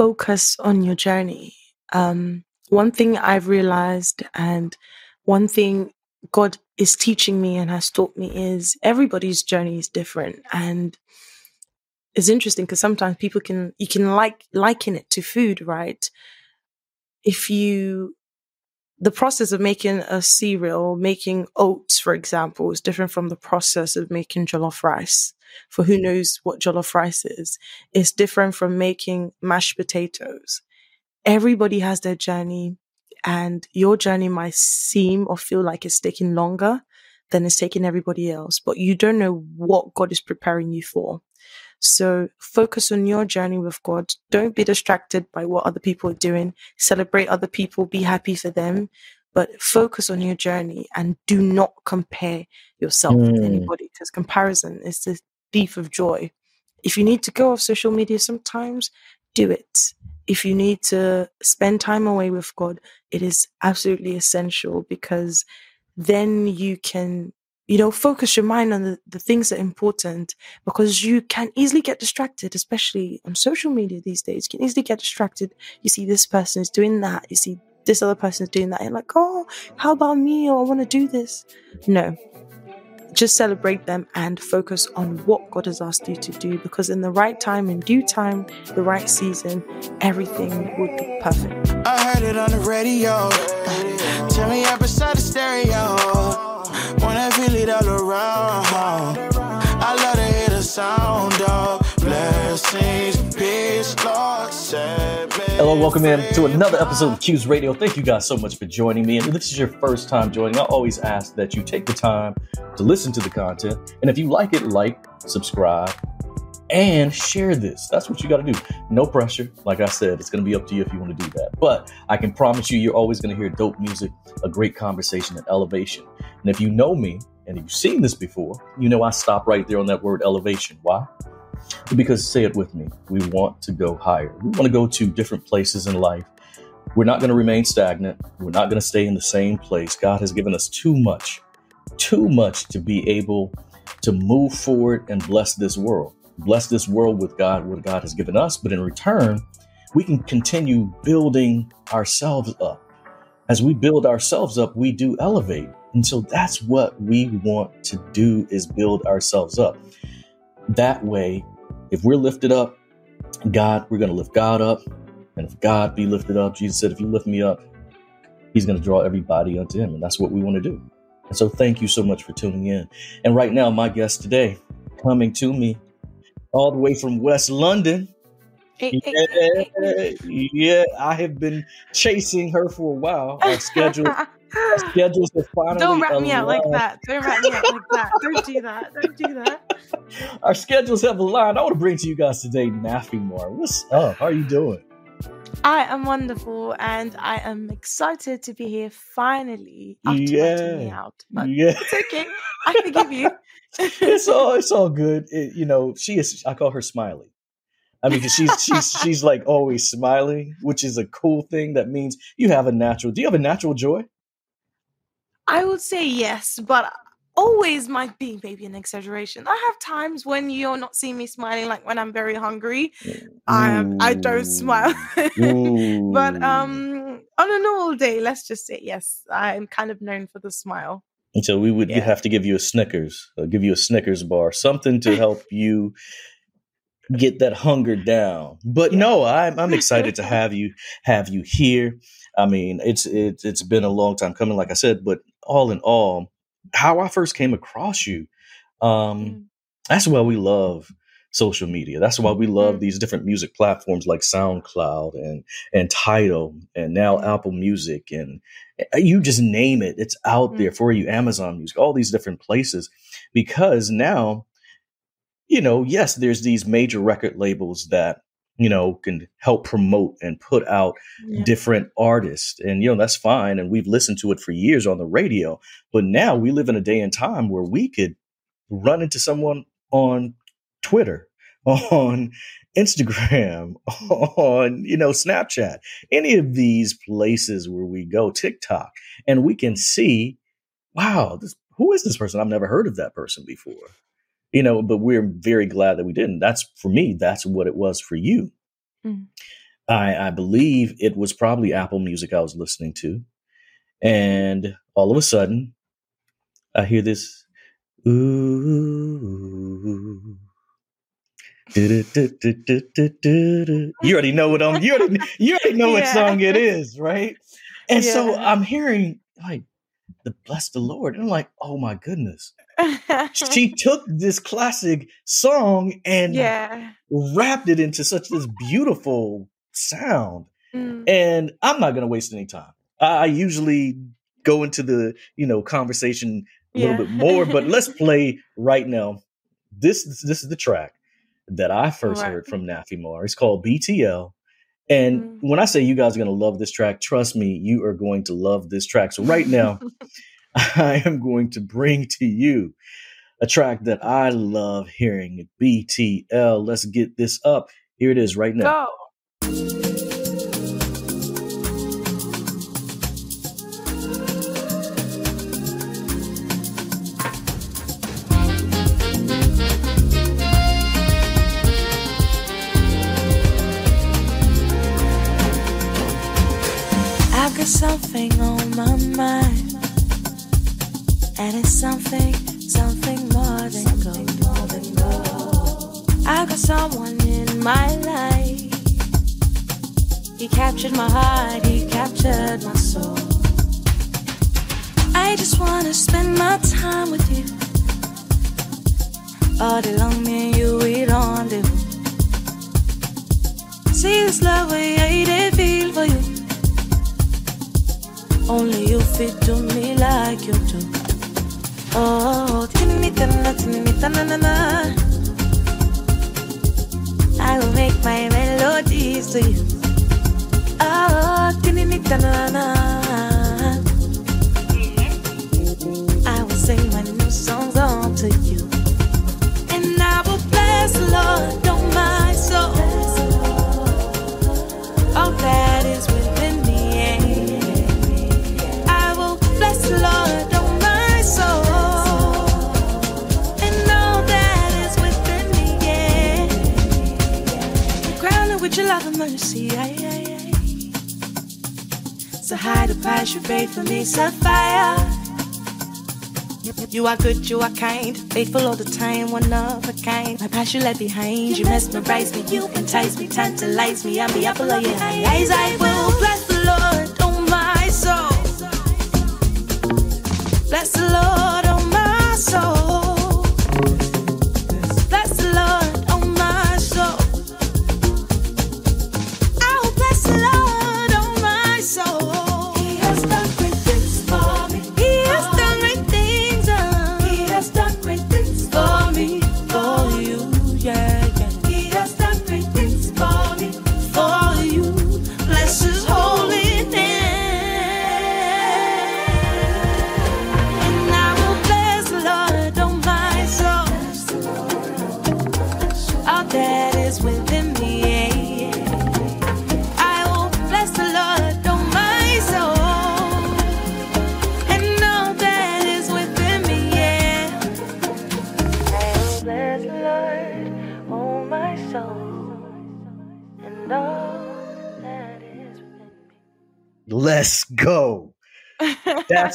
focus on your journey. Um, one thing I've realized, and one thing God is teaching me and has taught me is everybody's journey is different. And it's interesting because sometimes people can, you can like, liken it to food, right? If you, the process of making a cereal, making oats, for example, is different from the process of making jollof rice. For who knows what jollof rice is, it's different from making mashed potatoes. Everybody has their journey and your journey might seem or feel like it's taking longer than it's taking everybody else, but you don't know what God is preparing you for. So focus on your journey with God. Don't be distracted by what other people are doing. Celebrate other people, be happy for them, but focus on your journey and do not compare yourself mm. with hmm. anybody because comparison is the thief of joy. If you need to go off social media sometimes, do it if you need to spend time away with God, it is absolutely essential because then you can, you know, focus your mind on the, the things that are important because you can easily get distracted, especially on social media these days. You can easily get distracted. You see this person is doing that. You see this other person is doing that. And like, oh, how about me? Or I want to do this. No, just celebrate them and focus on what God has asked you to do because in the right time, in due time, the right season, everything would be perfect. I heard it on the radio. Tell me up beside the stereo. Wanna feel it all around. I love to hear the sound of blessings, Hello, welcome in to another episode of Q's Radio. Thank you guys so much for joining me. And if this is your first time joining, I always ask that you take the time to listen to the content. And if you like it, like, subscribe, and share this. That's what you got to do. No pressure. Like I said, it's going to be up to you if you want to do that. But I can promise you, you're always going to hear dope music, a great conversation, and elevation. And if you know me and you've seen this before, you know I stop right there on that word elevation. Why? Because say it with me, we want to go higher. We want to go to different places in life. We're not going to remain stagnant. We're not going to stay in the same place. God has given us too much, too much to be able to move forward and bless this world. Bless this world with God, what God has given us. But in return, we can continue building ourselves up. As we build ourselves up, we do elevate. And so that's what we want to do is build ourselves up. That way, if we're lifted up, God, we're going to lift God up. And if God be lifted up, Jesus said, if you lift me up, he's going to draw everybody unto him. And that's what we want to do. And so thank you so much for tuning in. And right now, my guest today, coming to me all the way from West London. Yeah, yeah, I have been chasing her for a while. Our schedule schedules are finally Don't wrap me out like that. Don't wrap me out like that. Don't do that. Don't do that. Our schedules have aligned. I want to bring to you guys today Naffymar. What's up? How are you doing? I am wonderful and I am excited to be here finally after yeah. me out. But yeah. it's okay. I forgive you. it's all it's all good. It, you know, she is I call her Smiley. I mean, she's she's she's like always smiling, which is a cool thing. That means you have a natural. Do you have a natural joy? I would say yes, but always might be maybe an exaggeration. I have times when you're not seeing me smiling, like when I'm very hungry. I I don't smile. but um on a normal day, let's just say yes, I'm kind of known for the smile. And so we would yeah. have to give you a Snickers, uh, give you a Snickers bar, something to help you get that hunger down. But yeah. no, I'm I'm excited to have you have you here. I mean, it's it's it's been a long time coming, like I said, but all in all, how I first came across you, um, mm. that's why we love social media. That's why we love mm. these different music platforms like SoundCloud and and Tidal and now mm. Apple Music and eh, you just name it. It's out mm. there for you. Amazon Music, all these different places, because now, you know, yes, there's these major record labels that you know, can help promote and put out yeah. different artists. And, you know, that's fine. And we've listened to it for years on the radio. But now we live in a day and time where we could run into someone on Twitter, on Instagram, on, you know, Snapchat, any of these places where we go, TikTok, and we can see, wow, this, who is this person? I've never heard of that person before you know, but we're very glad that we didn't. That's for me, that's what it was for you. Mm. I, I believe it was probably Apple Music I was listening to. And all of a sudden, I hear this, ooh. You already know what I'm. You already, you already know what Yeah. song it is, right? And so I'm hearing like the bless the Lord, and I'm like, oh my goodness, she took this classic song and yeah. wrapped it into such this beautiful sound. Mm. And I'm not going to waste any time. I usually go into the you know conversation a little Yeah. bit more, but let's play right now. This this is the track that I first Right. heard from Naffymar. It's called BTL. And Mm. when I say you guys are going to love this track, trust me, you are going to love this track. So right now, I am going to bring to you a track that I love hearing. BTL. Let's get this up. Here it is right now. Go. I've got something on something, something more than gold, more than. I've got someone in my life. He captured my heart, he captured my soul. I just wanna spend my time with you. All day long, me and you, we rendezvous. See this love way I did feel for you. Only you fit to me like you do. Oh. I will make my melodies to you. Oh. I will sing my new songs on to you. And I will bless the Lord, with your love and mercy, aye, aye, aye. So high the price you paid for me, sapphire. You are good, you are kind, faithful all the time, one of a kind. My past you left behind, you mesmerize me, you entice me, tantalize me. I'm the apple of your eyes. I will bless the Lord, oh my soul. Bless the Lord,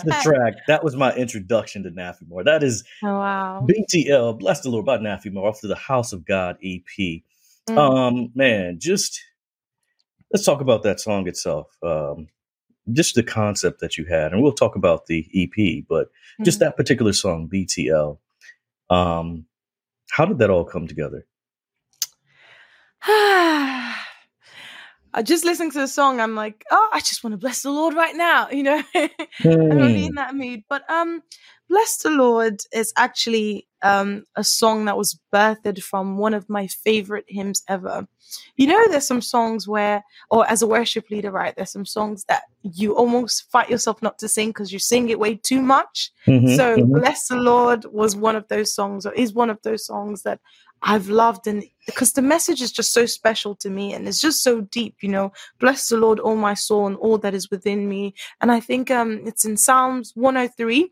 That's the track. That was my introduction to Naffymar. That is Oh, wow. BTL, Bless the Lord by Naffymar off to the House of God EP. Mm. Um, man, just let's talk about that song itself. Um, just the concept that you had, and we'll talk about the EP, but just Mm. that particular song, BTL. Um, how did that all come together? I just listening to the song, I'm like, oh, I just want to bless the Lord right now, you know. I'm really Hmm. in that mood. But um, bless the Lord is actually um a song that was birthed from one of my favorite hymns ever. You know, there's some songs where, or as a worship leader, right? There's some songs that you almost fight yourself not to sing because you sing it way too much. Mhm, So mhm. Bless the Lord was one of those songs, or is one of those songs that I've loved and because the message is just so special to me and it's just so deep, you know. Bless the Lord, all my soul, and all that is within me. And I think um it's in Psalms 103.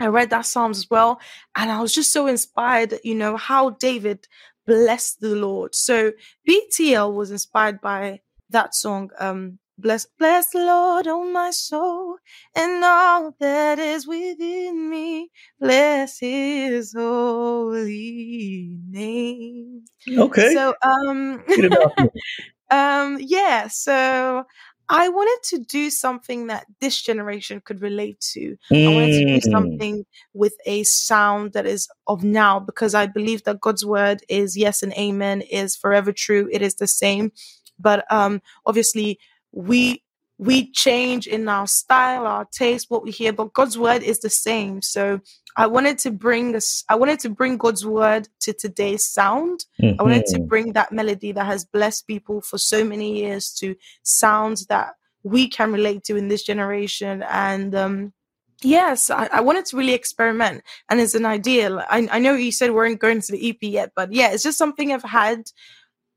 I read that Psalms as well, and I was just so inspired, you know, how David blessed the Lord. So BTL was inspired by that song, um, Bless, bless Lord, oh my soul, and all that is within me. Bless His holy name. Okay. So, um, um, yeah. So I wanted to do something that this generation could relate to. Mm. I wanted to do mm. something with a sound that is of now because I believe that God's word is yes and amen, is forever true. It is the same. But um, obviously, we we change in our style, our taste, what we hear, but God's word is the same. So I wanted to bring us, I wanted to bring God's word to today's sound. Mm-hmm. I wanted to mm-hmm. bring that melody that has blessed people for so many years to sounds that we can relate to in this generation. And um, yes, I, I wanted to really experiment. And it's an idea. I, I know you said we weren't going to the EP yet, but yeah, it's just something I've had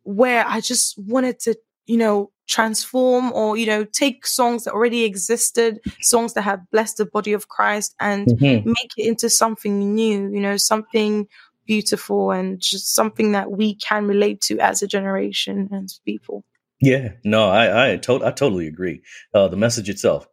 where I just wanted to, you know, transform or you know take songs that already existed songs that have blessed the body of christ and mm-hmm. make it into something new you know something beautiful and just something that we can relate to as a generation and people. Yeah. No i i, to- I totally agree. Uh, the message itself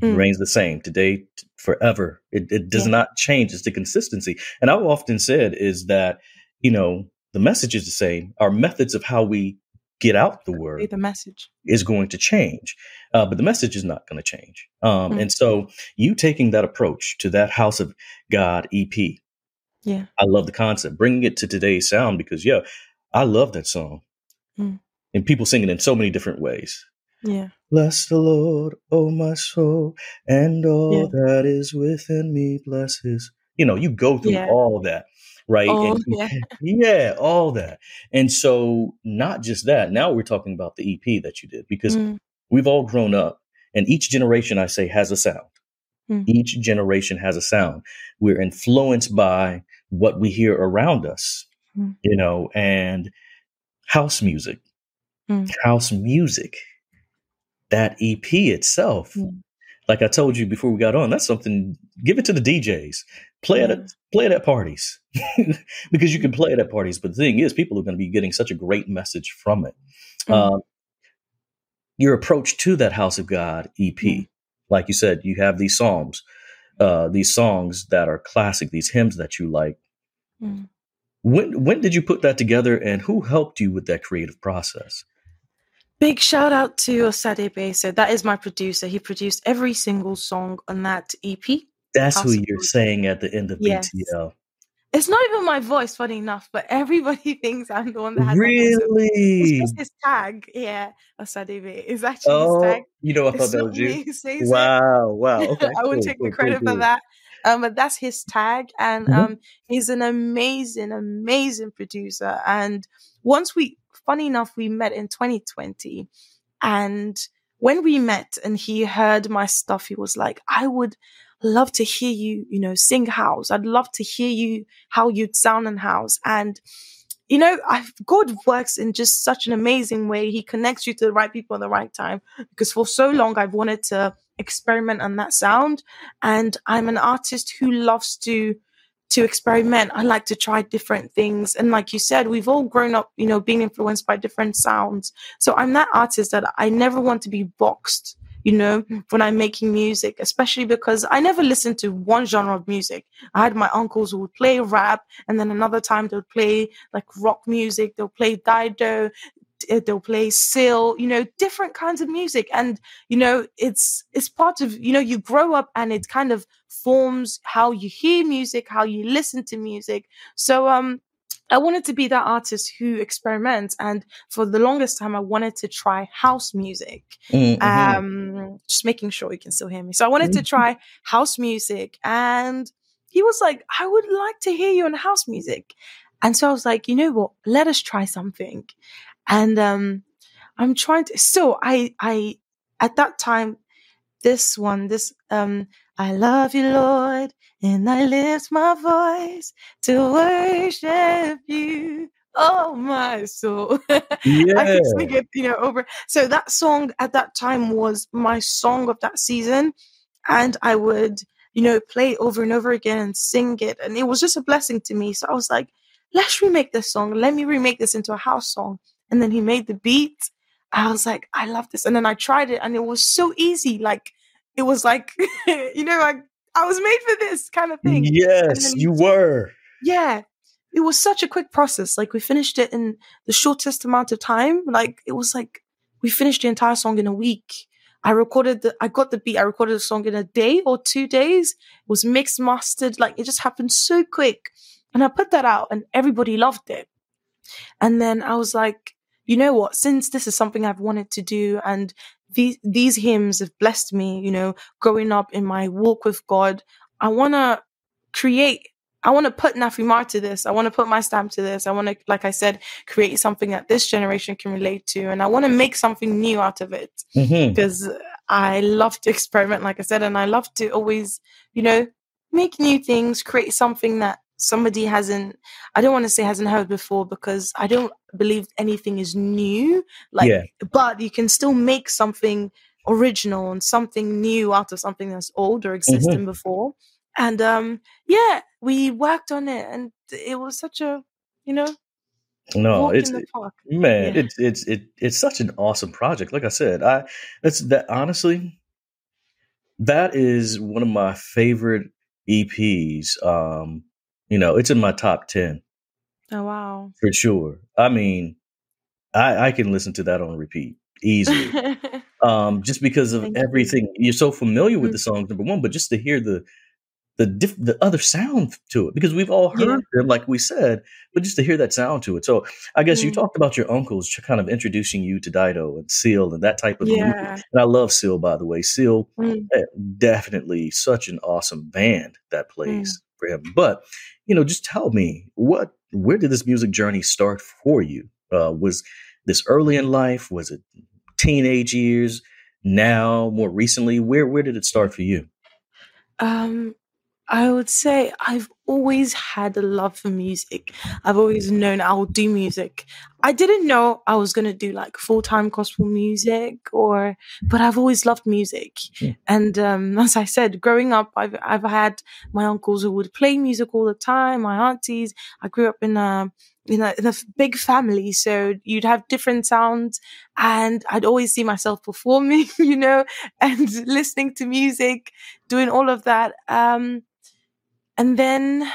mm. remains the same today forever. It, it does yeah. not change. It's the consistency. And i've often said is that you know the message is the same. Our methods of how we get out the word the message is going to change uh, but the message is not going to change um, mm-hmm. and so you taking that approach to that house of god ep yeah i love the concept bringing it to today's sound because yeah i love that song mm. and people sing it in so many different ways yeah bless the lord oh my soul and all yeah. that is within me bless his you know you go through yeah. all that right? Oh, and, yeah. yeah, all that. And so, not just that, now we're talking about the EP that you did because mm. we've all grown up, and each generation, I say, has a sound. Mm. Each generation has a sound. We're influenced by what we hear around us, mm. you know, and house music. Mm. House music, that EP itself mm like I told you before we got on, that's something. Give it to the DJs. Play it. At, play it at parties because you can play it at parties. But the thing is, people are going to be getting such a great message from it. Mm-hmm. Um, your approach to that House of God EP, mm-hmm. like you said, you have these psalms, uh, these songs that are classic, these hymns that you like. Mm-hmm. When when did you put that together, and who helped you with that creative process? Big shout out to Osadebe. So that is my producer. He produced every single song on that EP. That's House who you're saying at the end of yes. BTL. It's not even my voice, funny enough, but everybody thinks I'm the one that has really. It's just his tag. Yeah, Osadebe is actually oh, his tag. You know, I thought that was you. Wow, wow. Okay, I would cool, take cool, the credit cool, for that. Um, but that's his tag, and mm-hmm. um, he's an amazing, amazing producer. And once we funny enough, we met in 2020. And when we met and he heard my stuff, he was like, I would love to hear you, you know, sing house. I'd love to hear you, how you'd sound in house. And, you know, I've, God works in just such an amazing way. He connects you to the right people at the right time. Because for so long, I've wanted to experiment on that sound. And I'm an artist who loves to to experiment. I like to try different things. And like you said, we've all grown up, you know, being influenced by different sounds. So I'm that artist that I never want to be boxed, you know, hmm. when I'm making music, especially because I never listened to one genre of music. I had my uncles who would play rap and then another time they would play like rock music. They'll play Dido they'll play seal you know different kinds of music and you know it's it's part of you know you grow up and it kind of forms how you hear music how you listen to music so um I wanted to be that artist who experiments, and for the longest time, I wanted to try house music. Mm-hmm. Um, just making sure you can still hear me. So I wanted mm-hmm. to try house music, and he was like, "I would like to hear you on house music," and so I was like, "You know what? Let us try something." And um, I'm trying to. So I, I, at that time, this one, this, um, I love you, Lord, and I lift my voice to worship you. Oh my soul. Yeah. I can sing it, you know, over. So that song at that time was my song of that season. And I would, you know, play it over and over again and sing it. And it was just a blessing to me. So I was like, let's remake this song. Let me remake this into a house song and then he made the beat I was like, I love this. And then I tried it and it was so easy. Like, it was like, you know, like I was made for this kind of thing. Yes, you were. Yeah. It was such a quick process. Like, we finished it in the shortest amount of time. Like, it was like we finished the entire song in a week. I recorded the, I got the beat. I recorded the song in a day or two days. It was mixed, mastered. Like, it just happened so quick. And I put that out and everybody loved it. And then I was like, you know what? Since this is something I've wanted to do and these, these hymns have blessed me, you know, growing up in my walk with God, I want to create, I want to put Naffymar to this. I want to put my stamp to this. I want to, like I said, create something that this generation can relate to. And I want to make something new out of it hmm because I love to experiment, like I said, and I love to always, you know, make new things, create something that somebody hasn't, I don't want to say hasn't heard before because I don't believe anything is new. Like, Yeah. but you can still make something original and something new out of something that's old or existing before. And um, yeah, we worked on it, and it was such a, you know, No, it's in the park. man, Yeah. it's it's it, it's such an awesome project. Like I said, I that's that honestly, that is one of my favorite EPs. Um, you know, it's in my top ten Oh wow. for sure. I mean, I I can listen to that on repeat easily. um, just because of Thank everything you're so familiar with Mm. the songs, number one, but just to hear the the diff- the other sound to it because we've all heard Yeah. them, like we said, but just to hear that sound to it. So I guess you Mm. talked about your uncles kind of introducing you to Dido and Seal and that type of music. yeah. And I love Seal, by the way. Seal, Mm. eh, definitely such an awesome band that plays for him. But you know, just tell me what, where did this music journey start for you? Uh, was this early in life? Was it teenage years? Now, more recently, where where did it start for you? Um, I would say I've always had a love for music. I've always known I'll do music. I didn't know I was gonna do like full time gospel music or, but I've always loved music. Mm. And um, as I said, growing up, I've I've had my uncles who would play music all the time. My aunties. I grew up in a in a, in a big family, so you'd have different sounds, and I'd always see myself performing, you know, and listening to music doing all of that. Um, and then,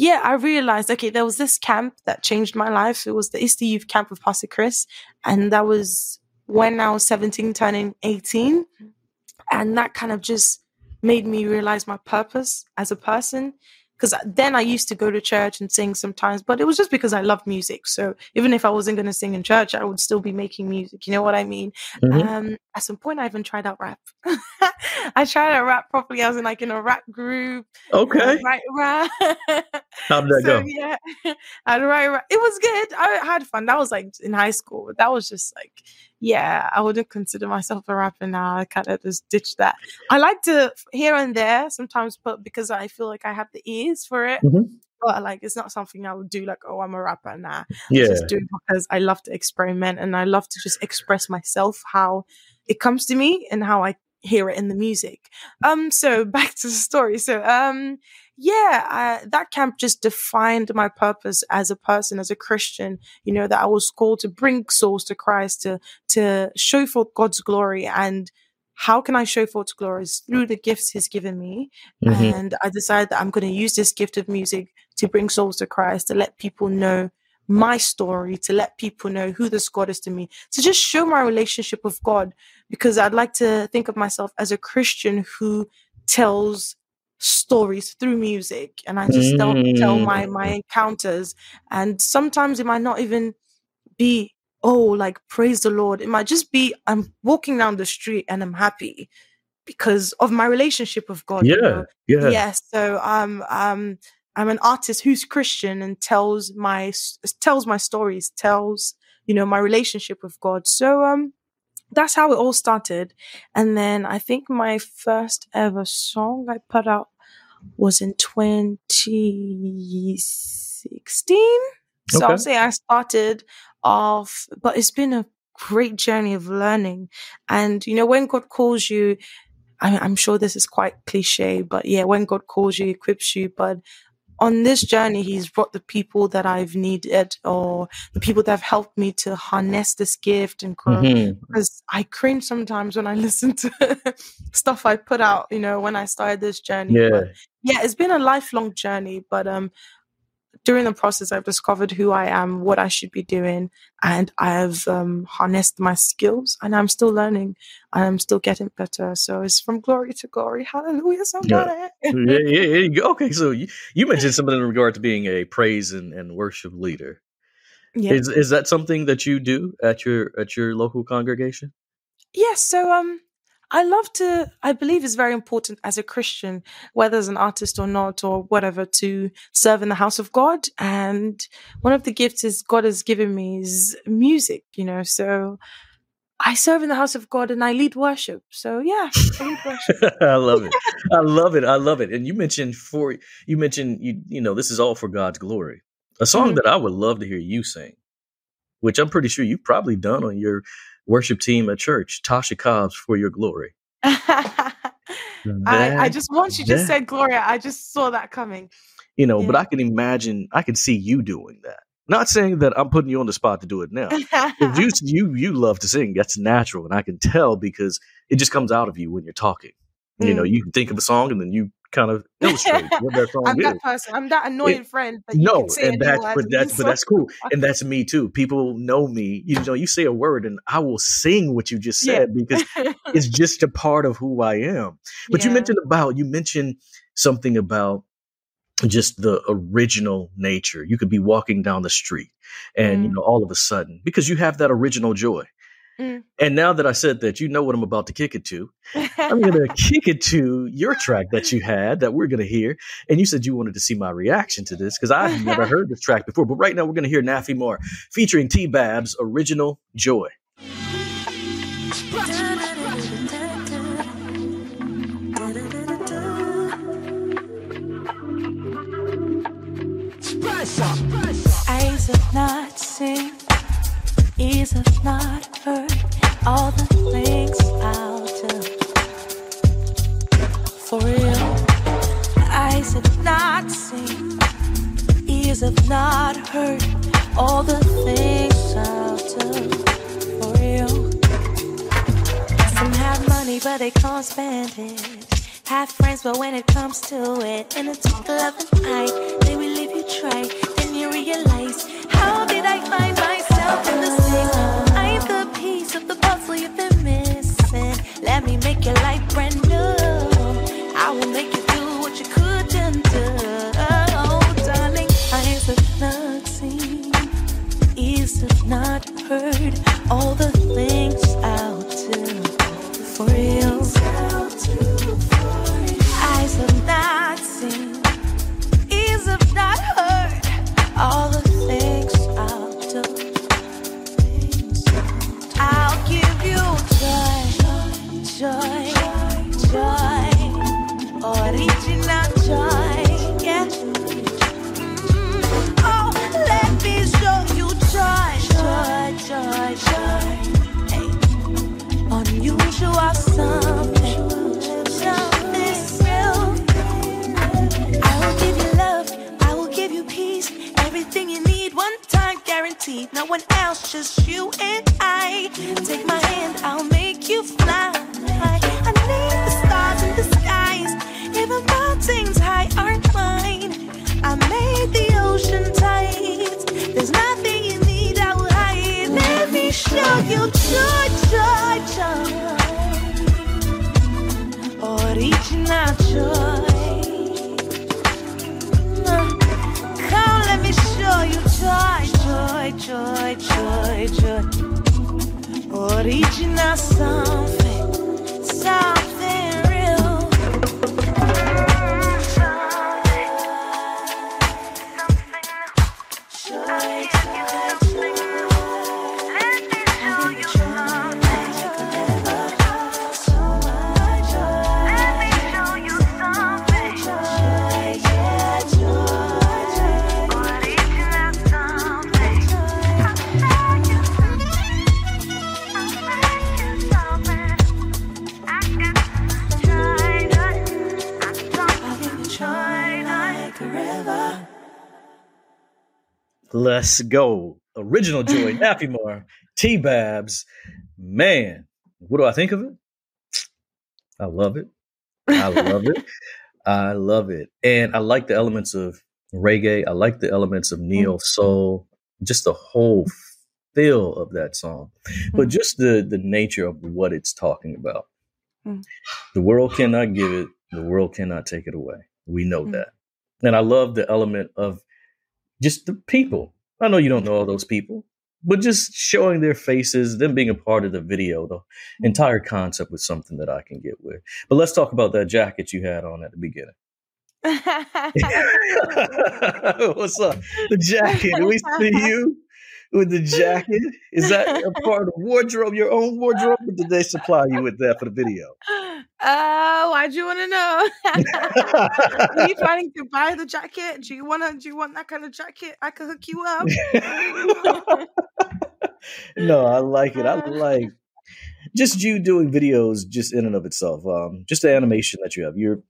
yeah, I realized, okay, there was this camp that changed my life. It was the Easter Youth Camp with Pastor Chris. And that was when I was 17, turning 18. And that kind of just made me realize my purpose as a person. Because then I used to go to church and sing sometimes, but it was just because I loved music. So even if I wasn't going to sing in church, I would still be making music. You know what I mean? Mhm. Um, at some point, I even tried out rap. I tried out rap properly. I was in like in a rap group. Okay, I'd rap. how did that so go? yeah, I'd write rap. It was good. I had fun. That was like in high school. That was just like, yeah, I wouldn't consider myself a rapper now. I kind of just ditched that. I like to here and there sometimes, but because I feel like I have the ears for it. Mhm. But like, it's not something I would do. Like, oh, I'm a rapper. Nah, I Yeah, just do it because I love to experiment and I love to just express myself how it comes to me and how I hear it in the music. Um, so back to the story. So, um, yeah, uh, that camp just defined my purpose as a person, as a Christian. You know that I was called to bring souls to Christ, to to show forth God's glory. And how can I show forth glory? Is through the gifts He's given me. Mhm. And I decided that I'm going to use this gift of music to bring souls to Christ, to let people know my story, to let people know who this God is to me, to just show my relationship with God. Because I'd like to think of myself as a Christian who tells stories through music and I just don't tell my my encounters. And sometimes it might not even be, oh, like praise the Lord. It might just be I'm walking down the street and I'm happy because of my relationship with God. you yeah, know? yeah. Yes. So um um I'm an artist who's Christian and tells my tells my stories, tells you know my relationship with God. So um that's how it all started. And then I think my first ever song I put out was in 2016. So Okay. I'll say I started off, but it's been a great journey of learning. And you know, when God calls you, I, I'm sure this is quite cliche, but yeah, when God calls you, equips you, but on this journey, he's brought the people that I've needed or the people that have helped me to harness this gift and grow. Mhm. Because I cringe sometimes when I listen to stuff I put out, you know, when I started this journey. Yeah. But yeah, it's been a lifelong journey, but um, during the process, I've discovered who I am, what I should be doing, and I've um, harnessed my skills, and I'm still learning. and I'm still getting better. So it's from glory to glory. Hallelujah, somebody. yeah, yeah, yeah, go. Okay, so you, you mentioned something in regard to being a praise and, and worship leader. Yeah. Is is that something that you do at your at your local congregation? Yes. So um, I love to. I believe it's very important as a Christian, whether as an artist or not, or whatever, to serve in the house of God. And one of the gifts is God has given me is music. You know, so I serve in the house of God and I lead worship. So yeah, I lead worship. I love it. I love it. I love it. And you mentioned for you mentioned you you know this is all for God's glory. A song Mhm. that I would love to hear you sing, which I'm pretty sure you've probably done on your worship team at church, Tasha Cobb's "For Your Glory." I, I just once you just that- said Gloria, I just saw that coming. you know, but I can imagine, I can see you doing that. Not saying that I'm putting you on the spot to do it now. 'Cause you you you love to sing. That's natural, and I can tell because it just comes out of you when you're talking. You know, Mm. you think of a song and then you kind of illustrate what that song I'm is. that person. I'm that annoying friend that you no, can say and that's but that's but that's cool, and that's me too. People know me. You know, you say a word and I will sing what you just Yeah. said because it's just a part of who I am. But you mentioned about you mentioned something about just the original nature. You could be walking down the street and you Mm. know all of a sudden because you have that original joy. Mm. And now that I said that, you know what I'm about to kick it to. I'm going to kick it to your track that you had that we're going to hear. And you said you wanted to see my reaction to this because I've never heard this track before. But right now we're going to hear Naffymar featuring T Bab's original Joy. Eyes have not seen, ears have not heard all the things I'll do. For real, eyes have not seen, ears have not heard all the things I'll do. For real, some have money but they can't spend it. Have friends, but when it comes to it, in the twinkle of an eye, they will leave you try. Then you realize, Original joy. Let's go. Original Joy, Naffymar, T Babs. Man, what do I think of it? I love it. I love it. I love it. And I like the elements of reggae. I like the elements of neo Mm. soul, just the whole feel of that song. But Mm. just the the nature of what it's talking about. Mm. The world cannot give it, the world cannot take it away. We know Mm. that. And I love the element of just the people. I know you don't know all those people, but just showing their faces, them being a part of the video, the entire concept was something that I can get with. But let's talk about that jacket you had on at the beginning. What's up? The jacket. We see you with the jacket? Is that a part of wardrobe, your own wardrobe, or did they supply you with that for the video? uh, why do you want to know? Are you planning to buy the jacket? Do you wanna? Do you want that kind of jacket? I can hook you up. no, I like it. I like just you doing videos just in and of itself. Um, just the animation that you have. You're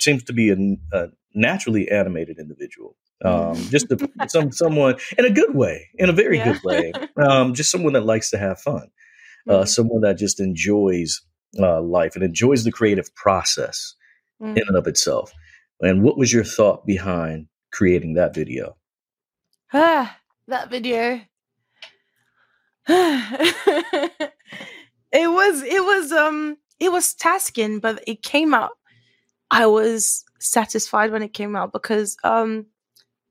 seems to be a, a naturally animated individual. Um, just a, some someone in a good way, in a very Yeah. good way. Um, just someone that likes to have fun. Uh, Mm, someone that just enjoys uh, life and enjoys the creative process mm. in and of itself. And what was your thought behind creating that video? Ah, that video. it was it was um it was tasking, but it came out. I was satisfied when it came out because um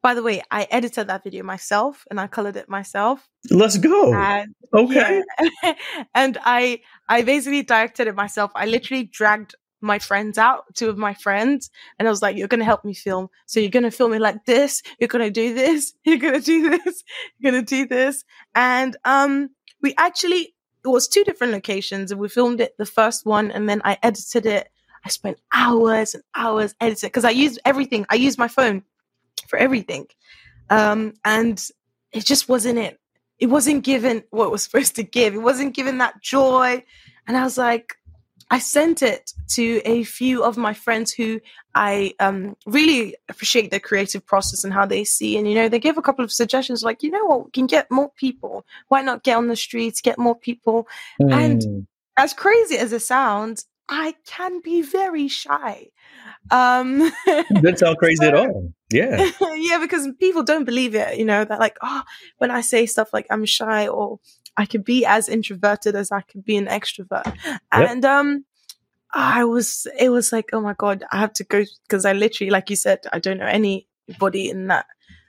by the way, I edited that video myself and I colored it myself. Let's go. And okay. yeah. and I I basically directed it myself. I literally dragged my friends out, two of my friends, and I was like, You're gonna help me film. So you're gonna film me like this, you're gonna do this, you're gonna do this, you're gonna do this. And um we actually it was two different locations and we filmed it the first one and then I edited it. I spent hours and hours editing because I used everything. I used my phone for everything. Um and it just wasn't it it wasn't given what it was supposed to give. It wasn't given that joy. And I was like, I sent it to a few of my friends who I um, really appreciate their creative process and how they see. And, you know, they gave a couple of suggestions like, you know what, we can get more people. Why not get on the streets, get more people? And- Mm. As crazy as it sounds, I can be very shy. Um, Didn't sound crazy at all. Yeah. yeah, because people don't believe it. You know, they're like, oh, when I say stuff like I'm shy or I could be as introverted as I could be an extrovert. And um I was it was like, oh my god, I have to go because I literally, like you said, I don't know anybody in that.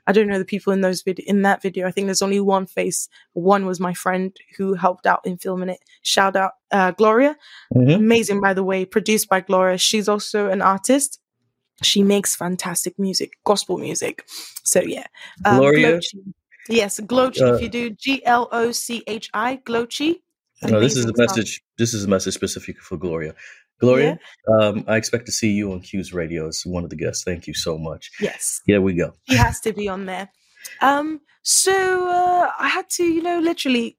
I don't know the people in those video in that video. I think there's only one face. One was my friend who helped out in filming it. Shout out uh, Gloria Mhm. amazing by the way produced by gloria she's also an artist she makes fantastic music gospel music so yeah Gloria? Glochi. yes glochi Uh, if you do g-l-o-c-h-i glochi No, this is a message. This is a message specific for Gloria. Gloria, um, I expect to see you on Q's Radio as one of the guests. Thank you so much. yes. Here we go. he has to be on there. Um so uh, i had to you know literally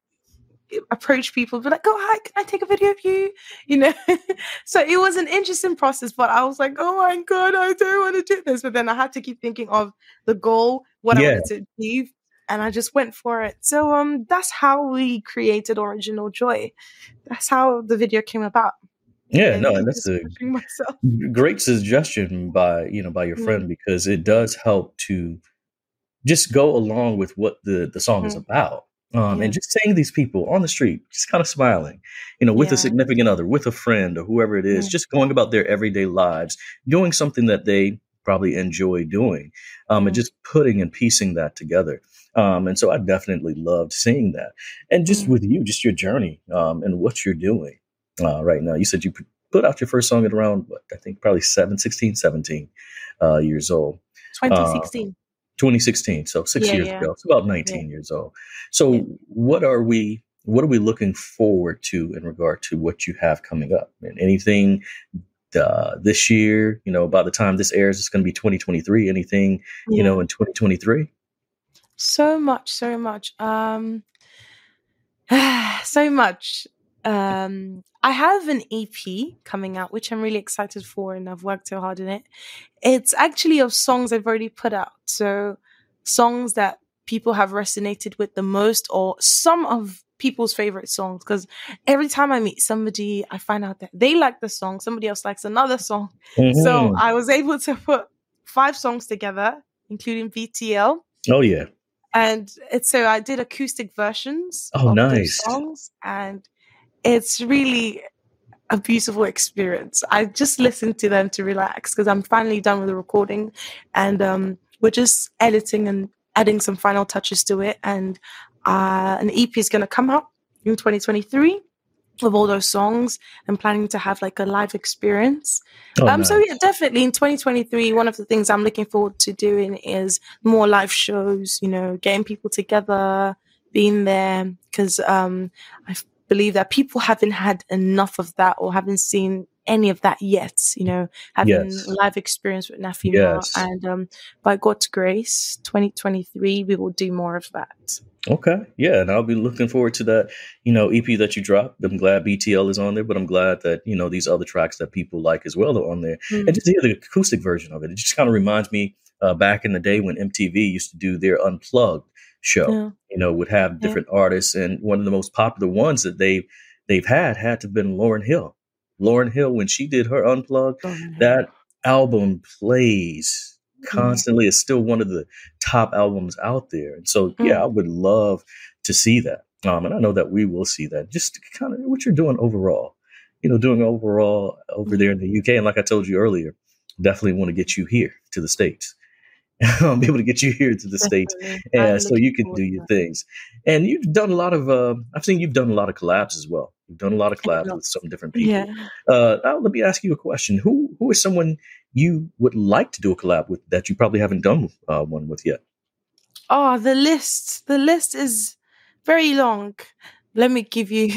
approach people be like oh hi can i take a video of you? You know? So it was an interesting process but i was like oh my god i don't want to do this. But then i had to keep thinking of the goal what i wanted to achieve and i just went for it. So um that's how we created original joy. That's how the video came about Yeah, And no, and that's a myself great suggestion by you know by your friend because it does help to just go along with what the the song is Mm. about um Yeah. and just seeing these people on the street just kind of smiling you know with a significant other with a friend or whoever it is just going about their everyday lives doing something that they probably enjoy doing um and Mm. just putting and piecing that together um and so i definitely loved seeing that and just Mm. with you just your journey um and what you're doing uh, right now. You said you put out your first song at around what i think probably 7 16 17 uh, years old. 2016 2016 so six Yeah, years yeah. ago. It's about 19 years old. So Yeah. what are we what are we looking forward to in regard to what you have coming up? And anything uh, this year you know by the time this airs it's going to be 2023 anything you know in 2023 so much so much. Um so much um i have an ep coming out which i'm really excited for and i've worked so hard in it it's actually of songs i've already put out so songs that people have resonated with the most or some of people's favorite songs because every time I meet somebody, I find out that they like the song, somebody else likes another song. Mhm. So I was able to put five songs together, including BTL. oh yeah. And it's so I did acoustic versions Oh, nice. songs, and it's really a beautiful experience. I just listen to them to relax because I'm finally done with the recording, and um, we're just editing and adding some final touches to it. And uh, an EP is going to come out in 2023 of all those songs. I'm planning to have like a live experience. Oh, um, so yeah, definitely in 2023, one of the things I'm looking forward to doing is more live shows. You know, getting people together, being there, because um, I f- believe that people haven't had enough of that or haven't seen any of that yet. You know, having Yes. live experience with Naffymar, Yes. and um, by God's grace, 2023 we will do more of that. Okay, yeah, and I'll be looking forward to that. You know, EP that you dropped. I'm glad BTL is on there, but I'm glad that you know these other tracks that people like as well are on there. Mm. And just hear the acoustic version of it, it just kind of reminds me uh, back in the day when MTV used to do their unplugged show. Yeah. You know, would have Yeah. different artists, and one of the most popular ones that they they've had had to have been Lauryn Hill. Lauryn Hill, when she did her unplugged, that album plays mm-hmm. constantly. It's still one of the top albums out there. And so, mm. yeah, I would love to see that. Um, and I know that we will see that. Just kind of what you're doing overall, you know, doing overall over mm-hmm. there in the UK. And like I told you earlier, definitely want to get you here to the States. I'll be able to get you here to the States and so you can do your things. And you've done a lot of. Uh, I've seen you've done a lot of collabs as well. You've done a lot of collabs with some different people. Yeah. Uh, now let me ask you a question. Who who is someone you would like to do a collab with that you probably haven't done uh, one with yet? Oh, the list. The list is very long. Let me give you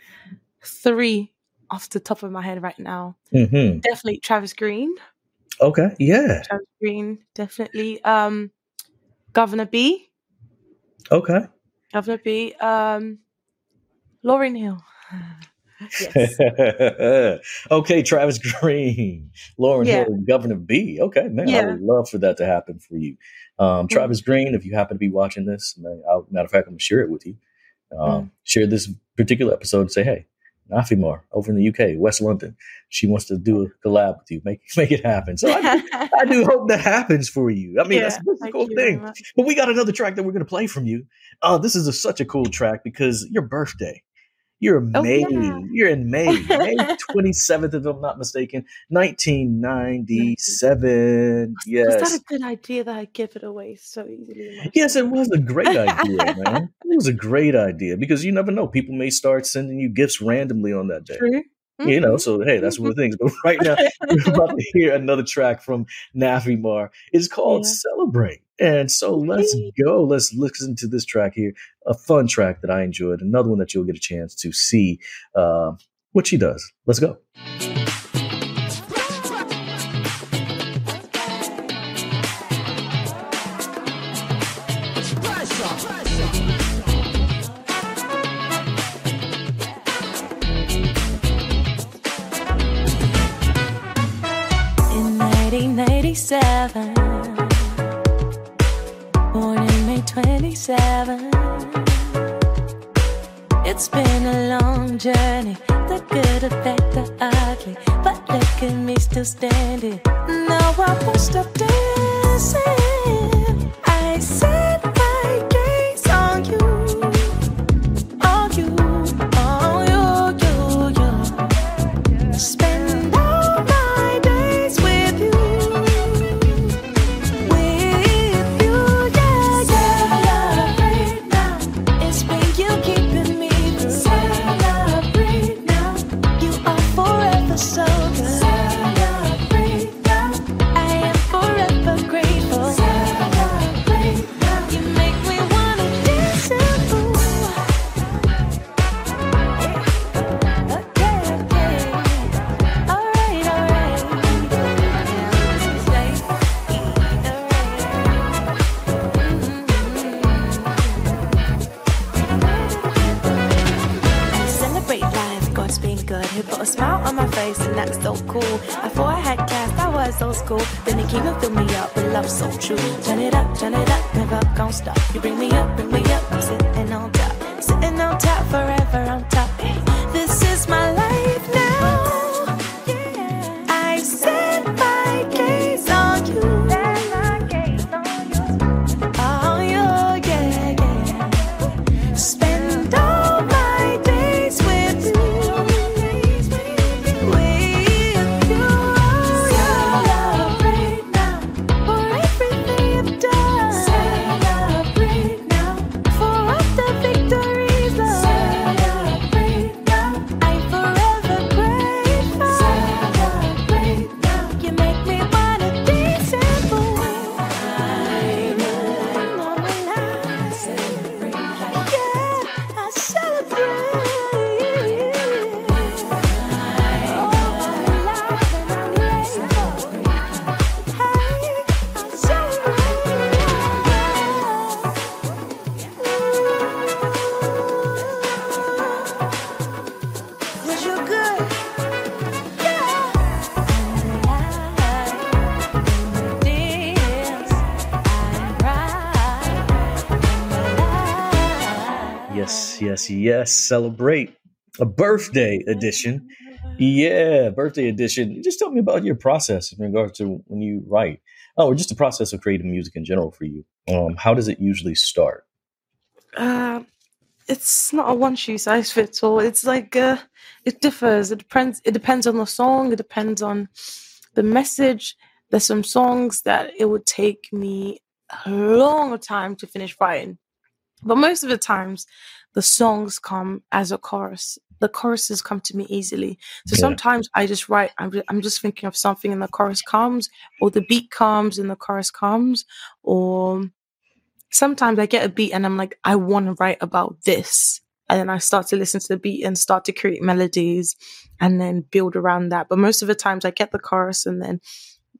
three off the top of my head right now. hmm Definitely Travis Green. Okay, yeah. Travis Green, definitely. Um Governor B. Okay. Governor B. Um Lauryn Hill. yes. okay, Travis Green, Lauryn Yeah. Hill, and Governor B. Okay, man, I would love for that to happen for you. Um, Mm. Travis Green, if you happen to be watching this, man, I'll, matter of fact, I'm gonna share it with you. Um, Mm. Share this particular episode and say, hey, Naffymar over in the UK, West London, she wants to do a collab with you. Make make it happen. So I, I do hope that happens for you. I mean, that's, Yeah, that's a cool thing. But we got another track that we're going to play from you. Uh, this is a, such a cool track because your birthday. You're Oh, May. yeah. You're in May. May 27th, if I'm not mistaken. 1997. Yes. Was that a good idea that I give it away so easily? Yes, it was a great idea, man. It was a great idea because you never know. People may start sending you gifts randomly on that day. True. You know, Mhm. so hey, that's one of the things. But right now, we're about to hear another track from Naffymar. It's called Yeah. Celebrate. And so let's go. Let's listen to this track here. A fun track that I enjoyed. Another one that you'll get a chance to see uh, what she does. Let's go. 27. It's been a long journey, the good, the bad, the ugly. But look at me still standing. No, I won't stop dancing. Yes. Celebrate a birthday edition. Yeah, birthday edition. Just tell me about your process in regards to when you write, oh, or just the process of creating music in general for you. Um, how does it usually start? Uh, it's not a one shoe size fits all. It's like uh, it differs. It depends. It depends on the song. It depends on the message. There's some songs that it would take me a long time to finish writing, but most of the times, the songs come as a chorus. The choruses come to me easily. So Yeah. sometimes I just write. I'm just, I'm just thinking of something, and the chorus comes, or the beat comes, and the chorus comes, or sometimes I get a beat and I'm like, I want to write about this. And then I start to listen to the beat and start to create melodies and then build around that. But most of the times I get the chorus and then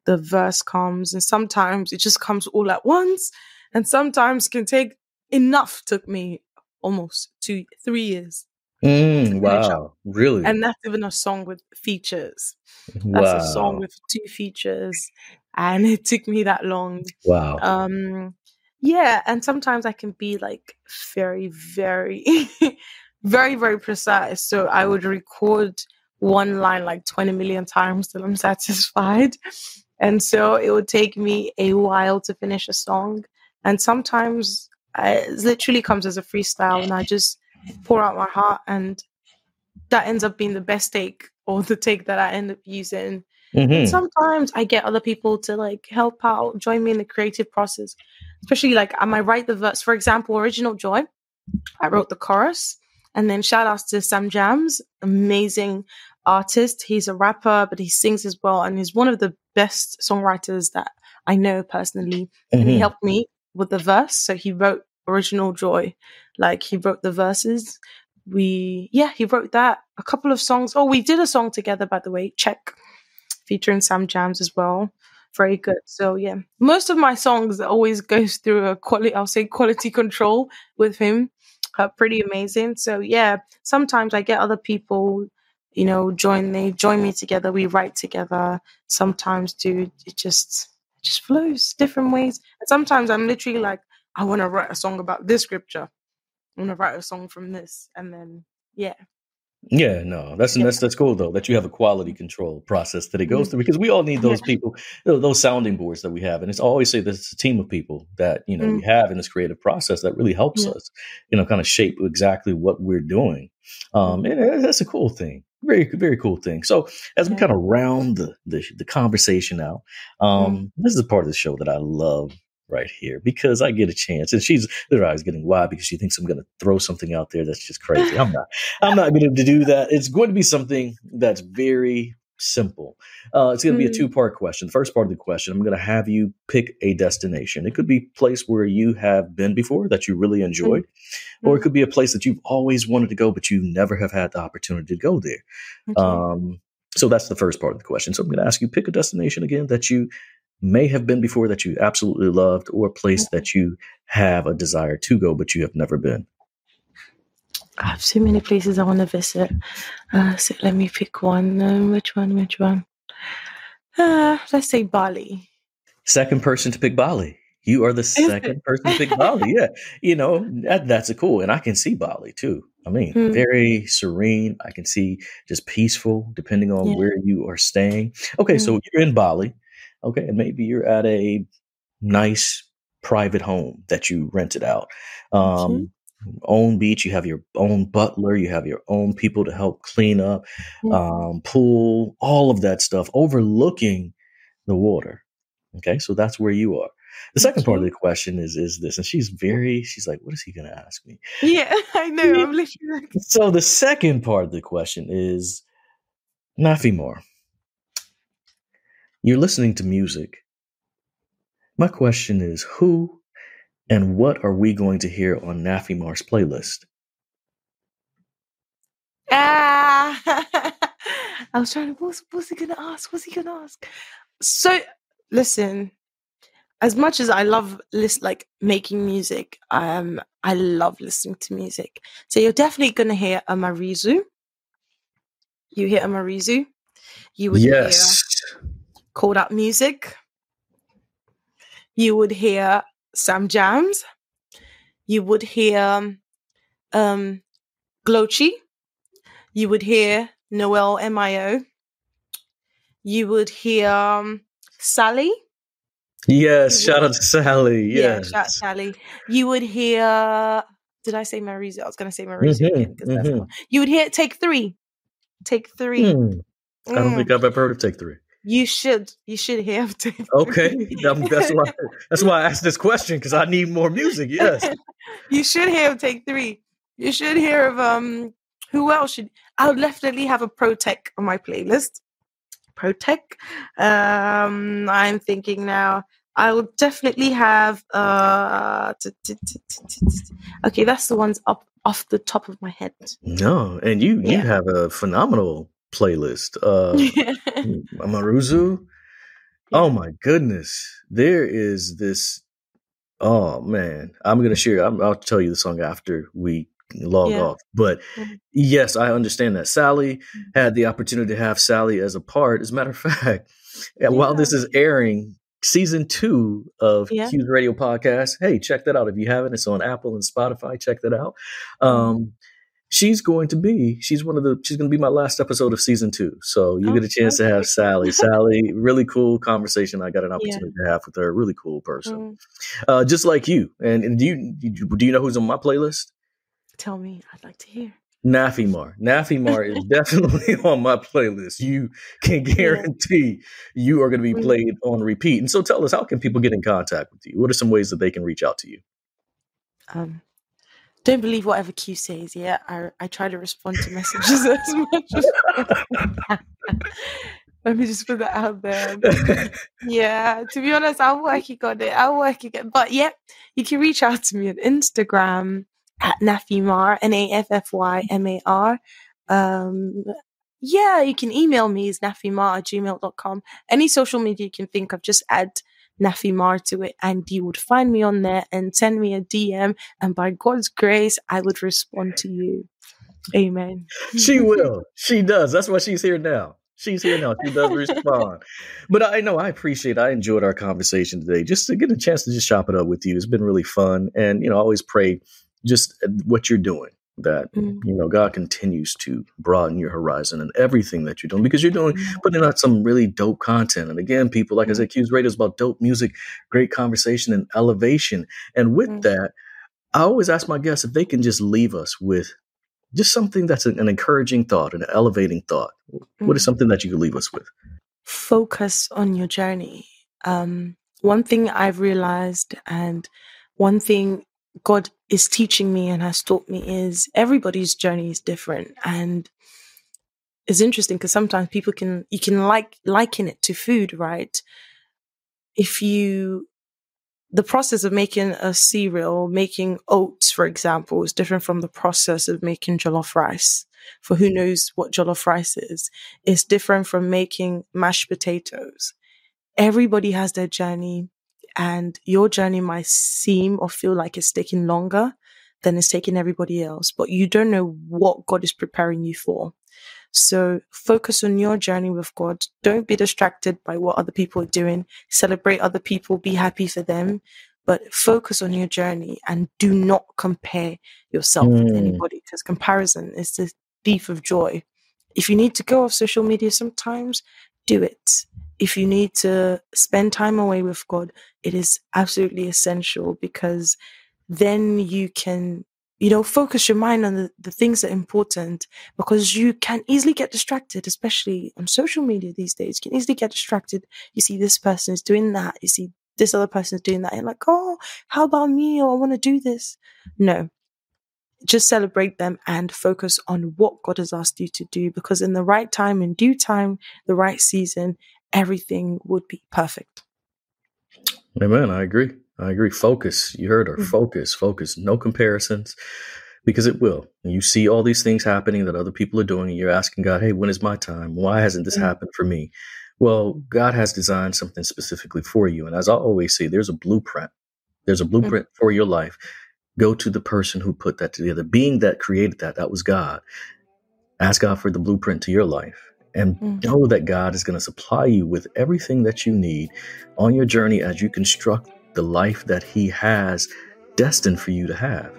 the verse comes. And sometimes it just comes all at once. And sometimes can take enough, took me almost two, three years. Mm, wow, really? And that's even a song with features. wow, That's a song with two features. And it took me that long wow. um yeah and sometimes i can be like very very very very precise so i would record one line like 20 million times till i'm satisfied and so it would take me a while to finish a song and sometimes I, it literally comes as a freestyle and i just pour out my heart and that ends up being the best take or the take that i end up using and Mhm. sometimes I get other people to like help out, join me in the creative process. Especially like I might write the verse. For example, Original Joy, I wrote the chorus. And then shout outs to Sam Jams, amazing artist. He's a rapper, but he sings as well. And he's one of the best songwriters that I know personally. And he Mhm. helped me with the verse. So he wrote Original Joy. Like he wrote the verses. We, yeah, he wrote that. A couple of songs. Oh, we did a song together, by the way. Check featuring Sam Jams as well. Very good. So yeah, most of my songs always goes through a quality. I'll say quality control with him. Uh, pretty amazing. So yeah, sometimes I get other people, you know, join they join me together. We write together. Sometimes, dude, it just it just flows different ways. And sometimes I'm literally like, I want to write a song about this scripture. I want to write a song from this, and then yeah, Yeah, no, that's Yeah. that's that's cool though that you have a quality control process that it goes Mhm. through because we all need those people, those sounding boards that we have, and it's always say that it's a team of people that you know we have in this creative process that really helps Yeah. us, you know, kind of shape exactly what we're doing, um, and that's a cool thing, very very cool thing. So as we kind of round the, the the conversation out, um, this is part of the show that I love right here because I get a chance, and she's her eyes getting wide because she thinks I'm going to throw something out there that's just crazy. I'm not. I'm not going to do that. It's going to be something that's very simple. Uh, it's going to be a Mm. two part question. The first part of the question, I'm going to have you pick a destination. It could be a place where you have been before that you really enjoyed, or it Mm. could be a place that you've always wanted to go, but you never have had the opportunity to go there. Okay. Um, so that's the first part of the question. So I'm going to ask you pick a destination again that you may have been before that you absolutely loved, or a place that you have a desire to go, but you have never been. I have so many places I want to visit. Uh, so let me pick one. Um, which one? Which one? Uh, let's say Bali. Second person to pick Bali. You are the second person to pick Bali. Yeah, you know that, that's a cool, and I can see Bali too. I mean, Hmm. very serene. I can see just peaceful, depending on Yeah. where you are staying. Okay, so you're in Bali. Okay, and maybe you're at a nice private home that you rented out. Um, Own beach. You have your own butler. You have your own people to help clean up. Um, pool. All of that stuff overlooking the water. Okay, so that's where you are. The second part of the question is is this, and she's very. She's like, "What is he going to ask me?" Yeah, I know. I'm literally So the second part of the question is Naffymar. You're listening to music. My question is who and what are we going to hear on Naffymar's playlist? ah. I was trying to. What's, what's he gonna ask? What's he gonna ask? So, listen. As much as I love list like making music, um, I love listening to music. So you're definitely gonna hear a Marizu. You hear a Marizu. You would hear called up music. You would hear Sam Jams. You would hear um, Glochi. You would hear Noel Mio. You would hear um, Sally. Yes, shout out to Sally. Yeah, Yes. shout Sally. You would hear. Did I say Marizu? I was going to say Marizu Mhm, again. 'cause that's mhm. the one. You would hear Take Three. Take Three. Hmm, I don't Mm. think I've ever heard of Take Three. You should. You should have to. Okay, um, that's why that's why I asked this question because I need more music. Yes. you should have Take Three. You should hear of um who else should I would definitely have a Protec on my playlist. Protec. Um I'm thinking now I will definitely have uh okay, that's the ones up off the top of my head. No, and you you have a phenomenal playlist. Uh, Amaruzu. Oh my goodness, there is this. Oh man, I'm gonna share. I'm, I'll tell you the song after we log Yeah. off. But Mhm. yes, I understand that Sally had the opportunity to have Sally as a part. As a matter of fact, and while this is airing, season two of Yeah. Q's Radio Podcast. Hey, check that out if you haven't. It's on Apple and Spotify. Check that out. Um, she's going to be. She's one of the. She's going to be my last episode of season two. So you Oh, get a chance to have. Sally. Sally, really cool conversation. I got an opportunity to have with her. Really cool person, Mm, uh, just like you. And, and do you do you know who's on my playlist? tell me, I'd like to hear. Naffymar. Naffymar is definitely on my playlist. You can guarantee you are going to be Mm. played on repeat. And so tell us, how can people get in contact with you? What are some ways that they can reach out to you? Um don't believe whatever Q says, yeah. I I try to respond to messages as much as Let me just put that out there. Yeah, to be honest, I'm working on it. I'm working it. But yeah, you can reach out to me on Instagram at Naffymar, N A F F Y M A R. Um, yeah, you can email me, is naffymar at gmail.com. Any social media you can think of, just add Naffymar to it, and you would find me on there and send me a DM. And by God's grace, I would respond to you. Amen. she will. She does. That's why she's here now. She's here now. She does respond. But I know I appreciate I enjoyed our conversation today. Just to get a chance to just chop it up with you. It's been really fun. And you know, I always pray just uh, what you're doing. That Mm. you know, God continues to broaden your horizon and everything that you're doing because you're doing putting out some really dope content. And again, people, like I said, Q's Radio is about dope music, great conversation, and elevation. And with Mm. that, I always ask my guests if they can just leave us with just something that's an, an encouraging thought, an elevating thought. What is Mm. something that you could leave us with? focus on your journey. Um, one thing I've realized, and one thing God is teaching me and has taught me is everybody's journey is different, and it's interesting because sometimes people can you can like liken it to food, right? If you the process of making a cereal, making oats, for example, is different from the process of making jollof rice. For who knows what jollof rice is, it's different from making mashed potatoes. Everybody has their journey, and your journey might seem or feel like it's taking longer than it's taking everybody else, but you don't know what God is preparing you for. So focus on your journey with God. Don't be distracted by what other people are doing. Celebrate other people, be happy for them, but focus on your journey and do not compare yourself mm. with anybody because comparison is the thief of joy. If you need to go off social media sometimes, do it. If you need to spend time away with God, it is absolutely essential because then you can you know focus your mind on the, the things that are important because you can easily get distracted especially on social media these days. You can easily get distracted. You see this person is doing that. You see this other person is doing that. And like oh how about me? Or oh, i want to do this. No. Just celebrate them and focus on what god has asked you to do because in the right time in due time the right season everything would be perfect amen i agree I agree. Focus. You heard her. Mm-hmm. Focus. Focus. No comparisons because it will. And you see all these things happening that other people are doing, and you're asking God, hey, when is my time? Why hasn't this mm-hmm. happened for me? Well, God has designed something specifically for you. And as I always say, there's a blueprint. There's a mm. blueprint mm-hmm. for your life. Go to the person who put that together. Being that created that, that was God. Ask God for the blueprint to your life and mm-hmm. know that God is going to supply you with everything that you need on your journey as you construct the life that He has destined for you to have.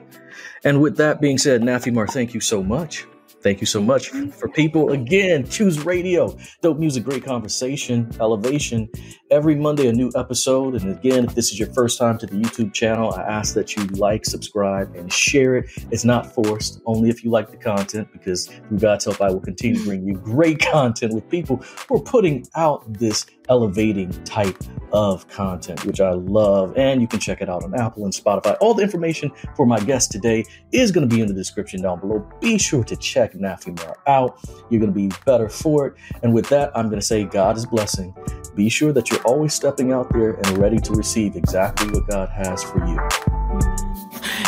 And with that being said, Naffymar, thank you so much. Thank you so much for people. Again, Q's Radio. Dope music, great conversation, elevation. Every Monday, a new episode. And again, if this is your first time to the YouTube channel, I ask that you like, subscribe, and share it. It's not forced, only if you like the content, because through God's help, I will continue to bring you great content with people who are putting out this elevating type of content, which I love. And you can check it out on Apple and Spotify. All the information for my guest today is going to be in the description down below. Be sure to check Naffymar out. You're going to be better for it. And with that, I'm going to say God is blessing. Be sure that you're always stepping out there and ready to receive exactly what God has for you.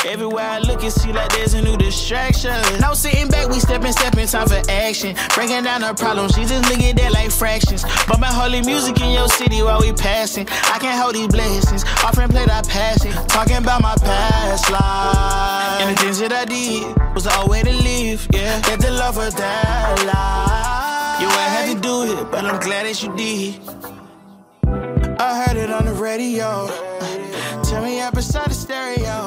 Everywhere I look, it see like there's a new distraction. No sitting back, we stepping, stepping, time for action. Breaking down the problems, she just look at that like fractions. But my holy music in your city while we passing. I can't hold these blessings. Offering play that passion. Talking about my past life. And the things that I did was the way to live. Yeah, get the love of that life. You ain't had to do it, but I'm glad that you did. I heard it on the radio. Tell me I'm beside the stereo.